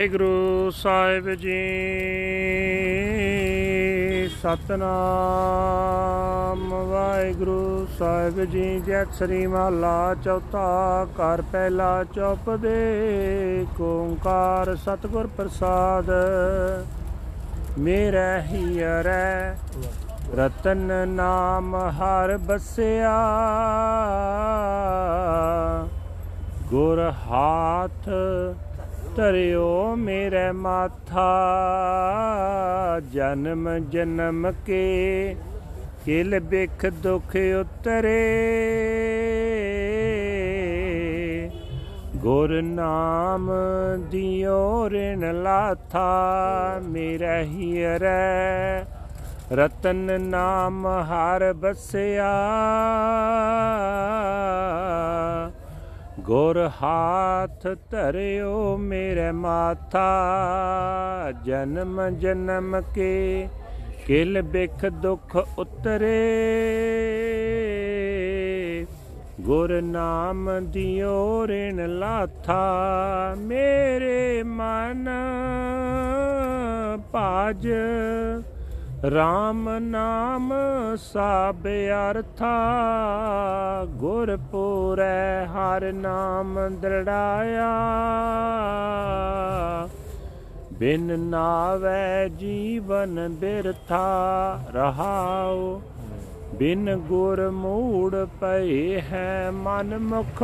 ਵਾਹਿਗੁਰੂ ਸਾਹਿਬ ਜੀ। ਸਤਨਾਮ ਵਾਹਿਗੁਰੂ ਸਾਹਿਬ ਜੀ। ਜੈ ਸ੍ਰੀ ਮਹਲਾ ਚੌਥਾ ਘਰ ਪਹਿਲਾ ਚੁੱਪ ਦੇ ਓੰਕਾਰ ਸਤਿਗੁਰ ਪ੍ਰਸਾਦ ਮੇਰਾ ਹੀਰੈ ਰਤਨ ਨਾਮ ਹਰ ਬਸਿਆ। ਗੁਰ ਹਾਥ ਧਰਿਓ ਮੇਰੇ ਮਾਥਾ, ਜਨਮ ਜਨਮ ਕੇ। ਕਿਲ ਬਿਖ ਦੁਖ ਉਤਰੇ। ਗੁਰ ਨਾਮ ਦਿਓ ਰਿਣ ਲਾਥਾ, ਮੇਰਾ ਹੀਰੈ ਰਤਨ ਨਾਮ ਹਰ ਬਸਿਆ। ਗੁਰ ਹਾਥ ਧਰਿਓ ਮੇਰੇ ਮਾਥਾ, ਜਨਮ ਜਨਮ ਕੇ ਕਿਲ ਬਿਖ ਦੁਖ ਉਤਰੇ। ਗੁਰ ਨਾਮ ਦਿਓ ਰਿਣ ਲਾਥਾ ਮੇਰੇ ਮਨ ਭਾਜ। RAM ਨਾਮ ਸਭ ਅਰਥਾ, ਗੁਰ ਪੂਰੈ ਹਰ ਨਾਮ ਦ੍ਰਿੜਾਇਆ। ਬਿਨ ਨਾਵੈ ਜੀਵਨ ਬਿਰਥਾ ਰਹਾਉ, ਬਿਨ ਗੁਰ ਮੂੜ ਪਏ ਹੈ ਮਨ ਮੁਖ।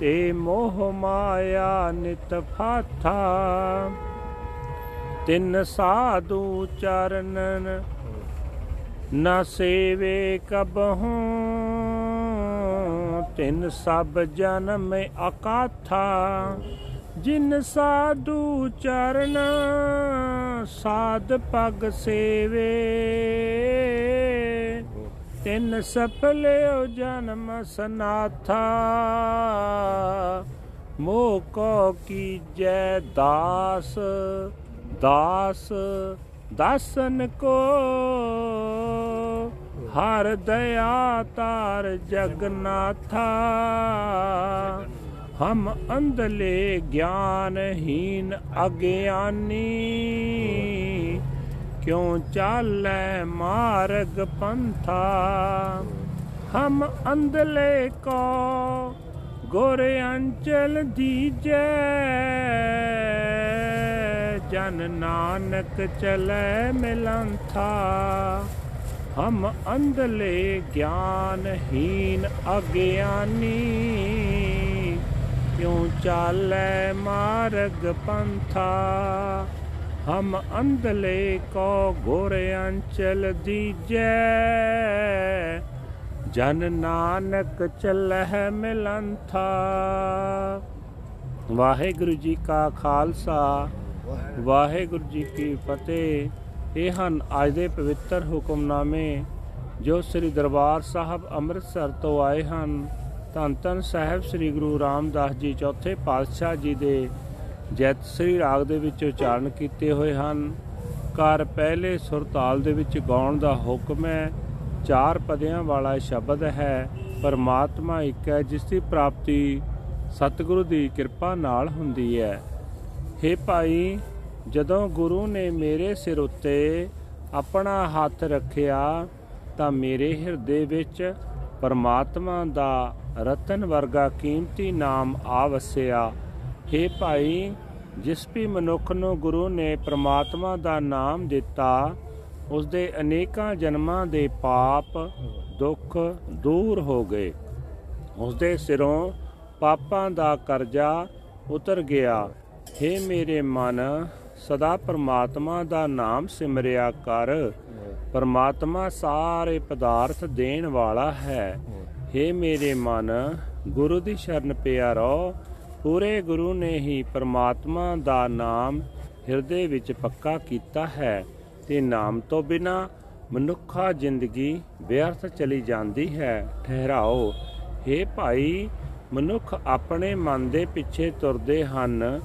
ਤੇ ਮੋਹ ਮਾਇਆ ਨਿਤ ਫਾਥਾ ਤਿੰਨ ਸਾਧੂ ਚਰਨਨ ਨ ਸੇਵੇ ਕਬਹੂ ਤਿੰਨ ਸਭ ਜਨਮ ਅਕਾਥਾ, ਜਿਨ ਸਾਧੂ ਚਰਨ ਸਾਧ ਪਗ ਸੇਵੇ। ਤਿੰਨ ਸਫਲਿਓ ਜਨਮ ਸਨਾਥਾ, ਮੋਹ ਕੋ ਕੀਜੈ ਦਾਸ। ਦਾਸ ਦਾਸਨ ਕੋ ਹਰ ਦਇਆ ਤਾਰ ਜਗਨਾਥਾ ਹਮ ਅੰਧਲੇ ਗਿਆਨਹੀਨ ਅਗਿਆਨੀ ਕਿਉ ਚਾਲੈ ਮਾਰਗ ਪੰਥਾ ਹਮ ਅੰਧਲੇ ਕੋ ਗੁਰ ਅੰਚਲ ਦੀਜੈ ਜਨ ਨਾਨਕ ਚਲੈ ਮਿਲੰਥਾ ਹਮ ਅੰਧਲੇ ਗਿਆਨਹੀਨ ਅਗਿਆਨੀ ਕਿਉ ਚਾਲੈ ਮਾਰਗ ਪੰਥਾ ਹਮ ਅੰਧਲੇ ਕੋ ਗੁਰ ਅੰਚਲ ਦੀਜੈ ਜਨ ਨਾਨਕ ਚਲਹਿ ਮਿਲੰਥਾ ਵਾਹਿਗੁਰੂ ਜੀ ਕਾ ਖਾਲਸਾ ਵਾਹਿਗੁਰੂ ਜੀ ਕੀ ਫਤਿਹ। ਇਹ ਹਨ ਅੱਜ ਦੇ ਪਵਿੱਤਰ ਹੁਕਮਨਾਮੇ ਜੋ ਸ੍ਰੀ ਦਰਬਾਰ ਸਾਹਿਬ ਅੰਮ੍ਰਿਤਸਰ ਤੋਂ ਆਏ ਹਨ। ਧੰਨ ਧੰਨ ਸਾਹਿਬ ਸ੍ਰੀ ਗੁਰੂ ਰਾਮਦਾਸ ਜੀ ਚੌਥੇ ਪਾਤਸ਼ਾਹ ਜੀ ਦੇ ਜੈਤ ਸ੍ਰੀ ਰਾਗ ਦੇ ਵਿੱਚ ਉਚਾਰਨ ਕੀਤੇ ਹੋਏ ਹਨ। ਕਰ ਪਹਿਲੇ ਸੁਰਤਾਲ ਦੇ ਵਿੱਚ ਗਾਉਣ ਦਾ ਹੁਕਮ ਹੈ। ਚਾਰ ਪਦਿਆਂ ਵਾਲਾ ਸ਼ਬਦ ਹੈ, ਪਰਮਾਤਮਾ ਇੱਕ ਹੈ, ਜਿਸ ਦੀ ਪ੍ਰਾਪਤੀ ਸਤਿਗੁਰੂ ਦੀ ਕਿਰਪਾ ਨਾਲ ਹੁੰਦੀ ਹੈ। हे ਭਾਈ, ਜਦੋਂ ਗੁਰੂ ਨੇ ਮੇਰੇ ਸਿਰ ਉੱਤੇ ਆਪਣਾ ਹੱਥ ਰੱਖਿਆ, ਤਾਂ ਮੇਰੇ ਹਿਰਦੇ ਵਿੱਚ ਪਰਮਾਤਮਾ ਦਾ ਰਤਨ ਵਰਗਾ ਕੀਮਤੀ ਨਾਮ ਆ ਵਸਿਆ। हे ਭਾਈ, ਜਿਸ ਵੀ ਮਨੁੱਖ ਨੂੰ ਗੁਰੂ ਨੇ ਪ੍ਰਮਾਤਮਾ ਦਾ ਨਾਮ ਦਿੱਤਾ ਉਸ ਦੇ ਅਨੇਕਾਂ ਜਨਮਾਂ ਦੇ ਪਾਪ, ਦੁੱਖ ਦੂਰ ਹੋ ਗਏ। ਉਸ ਦੇ ਸਿਰੋਂ ਪਾਪਾਂ ਦਾ ਕਰਜ਼ਾ ਉਤਰ ਗਿਆ। हे ਮੇਰੇ ਮਨ ਸਦਾ ਪ੍ਰਮਾਤਮਾ ਦਾ ਨਾਮ ਸਿਮਰਿਆ ਕਰ ਪ੍ਰਮਾਤਮਾ ਸਾਰੇ ਪਦਾਰਥ ਦੇਣ ਵਾਲਾ ਹੈ हे ਮੇਰੇ ਮਨ ਗੁਰੂ ਦੀ ਸ਼ਰਨ ਪਿਆ ਰਹੋ ਪੂਰੇ ਗੁਰੂ ਨੇ ਹੀ ਪ੍ਰਮਾਤਮਾ ਦਾ ਨਾਮ ਹਿਰਦੇ ਵਿੱਚ ਪੱਕਾ ਕੀਤਾ ਹੈ ਤੇ ਨਾਮ ਤੋਂ ਬਿਨਾ ਮਨੁੱਖਾ ਜ਼ਿੰਦਗੀ ਵਿਅਰਥ ਚਲੀ ਜਾਂਦੀ ਹੈ ਠਹਿਰਾਓ हे ਭਾਈ ਮਨੁੱਖ ਆਪਣੇ ਮਨ ਦੇ ਪਿੱਛੇ ਤੁਰਦੇ ਹਨ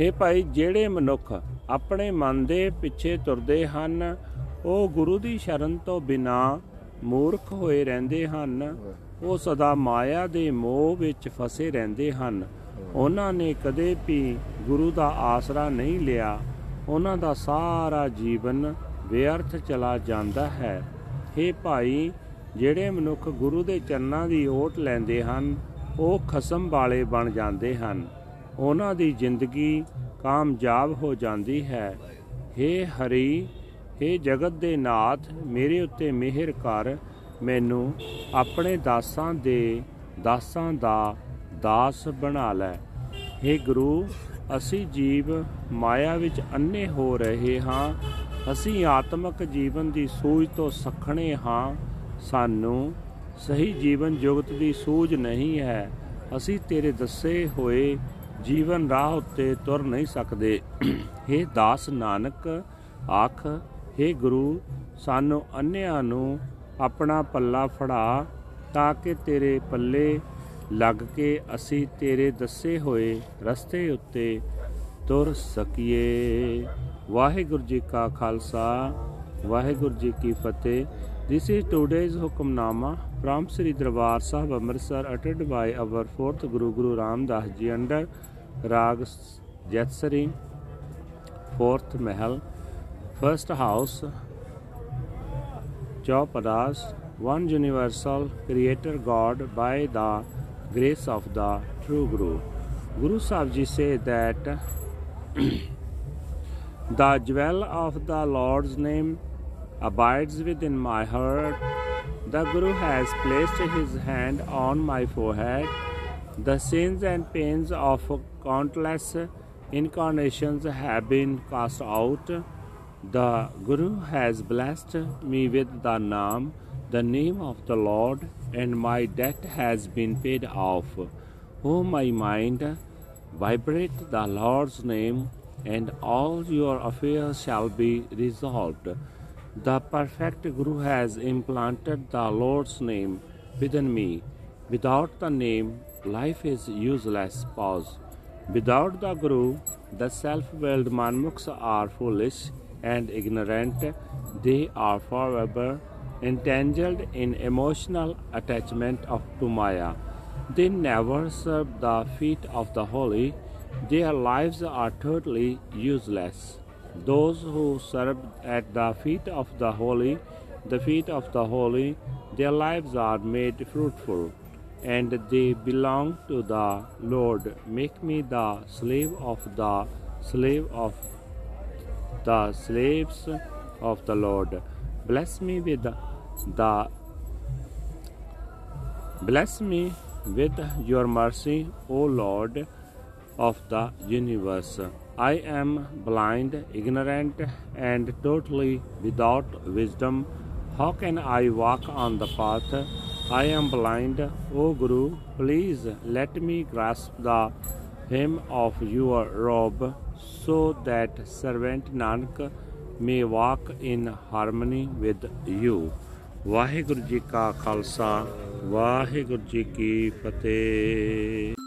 हे ਭਾਈ, ਜਿਹੜੇ ਮਨੁੱਖ ਆਪਣੇ ਮਨ ਦੇ ਪਿੱਛੇ ਤੁਰਦੇ ਹਨ, ਉਹ ਗੁਰੂ ਦੀ ਸ਼ਰਨ ਤੋਂ ਬਿਨਾ ਮੂਰਖ ਹੋਏ ਰਹਿੰਦੇ ਹਨ। ਉਹ ਸਦਾ ਮਾਇਆ ਦੇ ਮੋਹ ਵਿੱਚ ਫਸੇ ਰਹਿੰਦੇ ਹਨ। ਉਹਨਾਂ ਨੇ ਕਦੇ ਵੀ ਗੁਰੂ ਦਾ ਆਸਰਾ ਨਹੀਂ ਲਿਆ। ਉਹਨਾਂ ਦਾ ਸਾਰਾ ਜੀਵਨ ਵਿਅਰਥ ਚਲਾ ਜਾਂਦਾ ਹੈ। हे ਭਾਈ, ਜਿਹੜੇ ਮਨੁੱਖ ਗੁਰੂ ਦੇ ਚਰਨਾਂ ਦੀ ਓਟ ਲੈਂਦੇ ਹਨ ਉਹ ਖਸਮ ਵਾਲੇ ਬਣ ਜਾਂਦੇ ਹਨ ਉਹਨਾਂ ਦੀ ਜ਼ਿੰਦਗੀ ਕਾਮਯਾਬ ਹੋ ਜਾਂਦੀ ਹੈ हे ਹਰੀ हे ਜਗਤ ਦੇ ਨਾਥ ਮੇਰੇ ਉੱਤੇ ਮਿਹਰ ਕਰ ਮੈਨੂੰ ਆਪਣੇ ਦਾਸਾਂ ਦੇ ਦਾਸਾਂ ਦਾ ਦਾਸ ਬਣਾ ਲੈ हे ਗੁਰੂ ਅਸੀਂ ਜੀਵ ਮਾਇਆ ਵਿੱਚ ਅੰਨੇ ਹੋ ਰਹੇ ਹਾਂ ਅਸੀਂ ਆਤਮਿਕ ਜੀਵਨ ਦੀ ਸੂਝ ਤੋਂ ਸਖਣੇ ਹਾਂ ਸਾਨੂੰ ਸਹੀ ਜੀਵਨ ਜੁਗਤ ਦੀ ਸੂਝ ਨਹੀਂ ਹੈ। ਅਸੀਂ ਤੇਰੇ ਦੱਸੇ ਹੋਏ ਜੀਵਨ ਰਾਹ ਉੱਤੇ ਤੁਰ ਨਹੀਂ ਸਕਦੇ। हे ਦਾਸ ਨਾਨਕ, ਆਖ हे ਗੁਰੂ, ਸਾਨੂੰ ਅੰਨਿਆਂ ਨੂੰ ਆਪਣਾ ਪੱਲਾ ਫੜਾ ਤਾਂ ਕਿ ਤੇਰੇ ਪੱਲੇ ਲੱਗ ਕੇ ਅਸੀਂ ਤੇਰੇ ਦੱਸੇ ਹੋਏ ਰਸਤੇ ਉੱਤੇ ਤੁਰ ਸਕੀਏ। ਵਾਹਿਗੁਰੂ ਜੀ ਕਾ ਖਾਲਸਾ। ਵਾਹਿਗੁਰੂ ਜੀ ਕੀ ਫਤਿਹ This is today's hukamnama from Sri Darbar Sahib Amritsar uttered by our fourth Guru Guru Ram Das Ji under Rag Jetsari fourth Mahal first house Chaupadas one universal creator God by the grace of the true Guru Guru Sahib Ji say that the jewel of the Lord's name abides within my heart. The Guru has placed his hand on my forehead. The sins and pains of countless incarnations have been cast out. The Guru has blessed me with the Naam, the name of the Lord, and my debt has been paid off. O my mind, vibrate the Lord's name, and all your affairs shall be resolved. The perfect Guru has implanted the Lord's name within me. Without the name, life is useless. Pause. Without the Guru, the self willed manmukhs are foolish and ignorant. They are forever entangled in emotional attachment of to Maya. They never serve the feet of the holy. Their lives are totally useless. Those who serve at the feet of the holy, the feet of the holy, their lives are made fruitful, and they belong to the Lord. Make me the slave of the slave of the slaves of the Lord. Bless me with the bless me with your mercy, O Lord of the universe. I am blind, ignorant, and totally without wisdom. How can I walk on the path? I am blind. O Guru, please let me grasp the hem of your robe so that servant Nanak may walk in harmony with you. Waheguru ਜੀ ਕਾ ਖਾਲਸਾ ਵਾਹਿਗੁਰੂ ਜੀ ਕੀ ਫਤਿਹ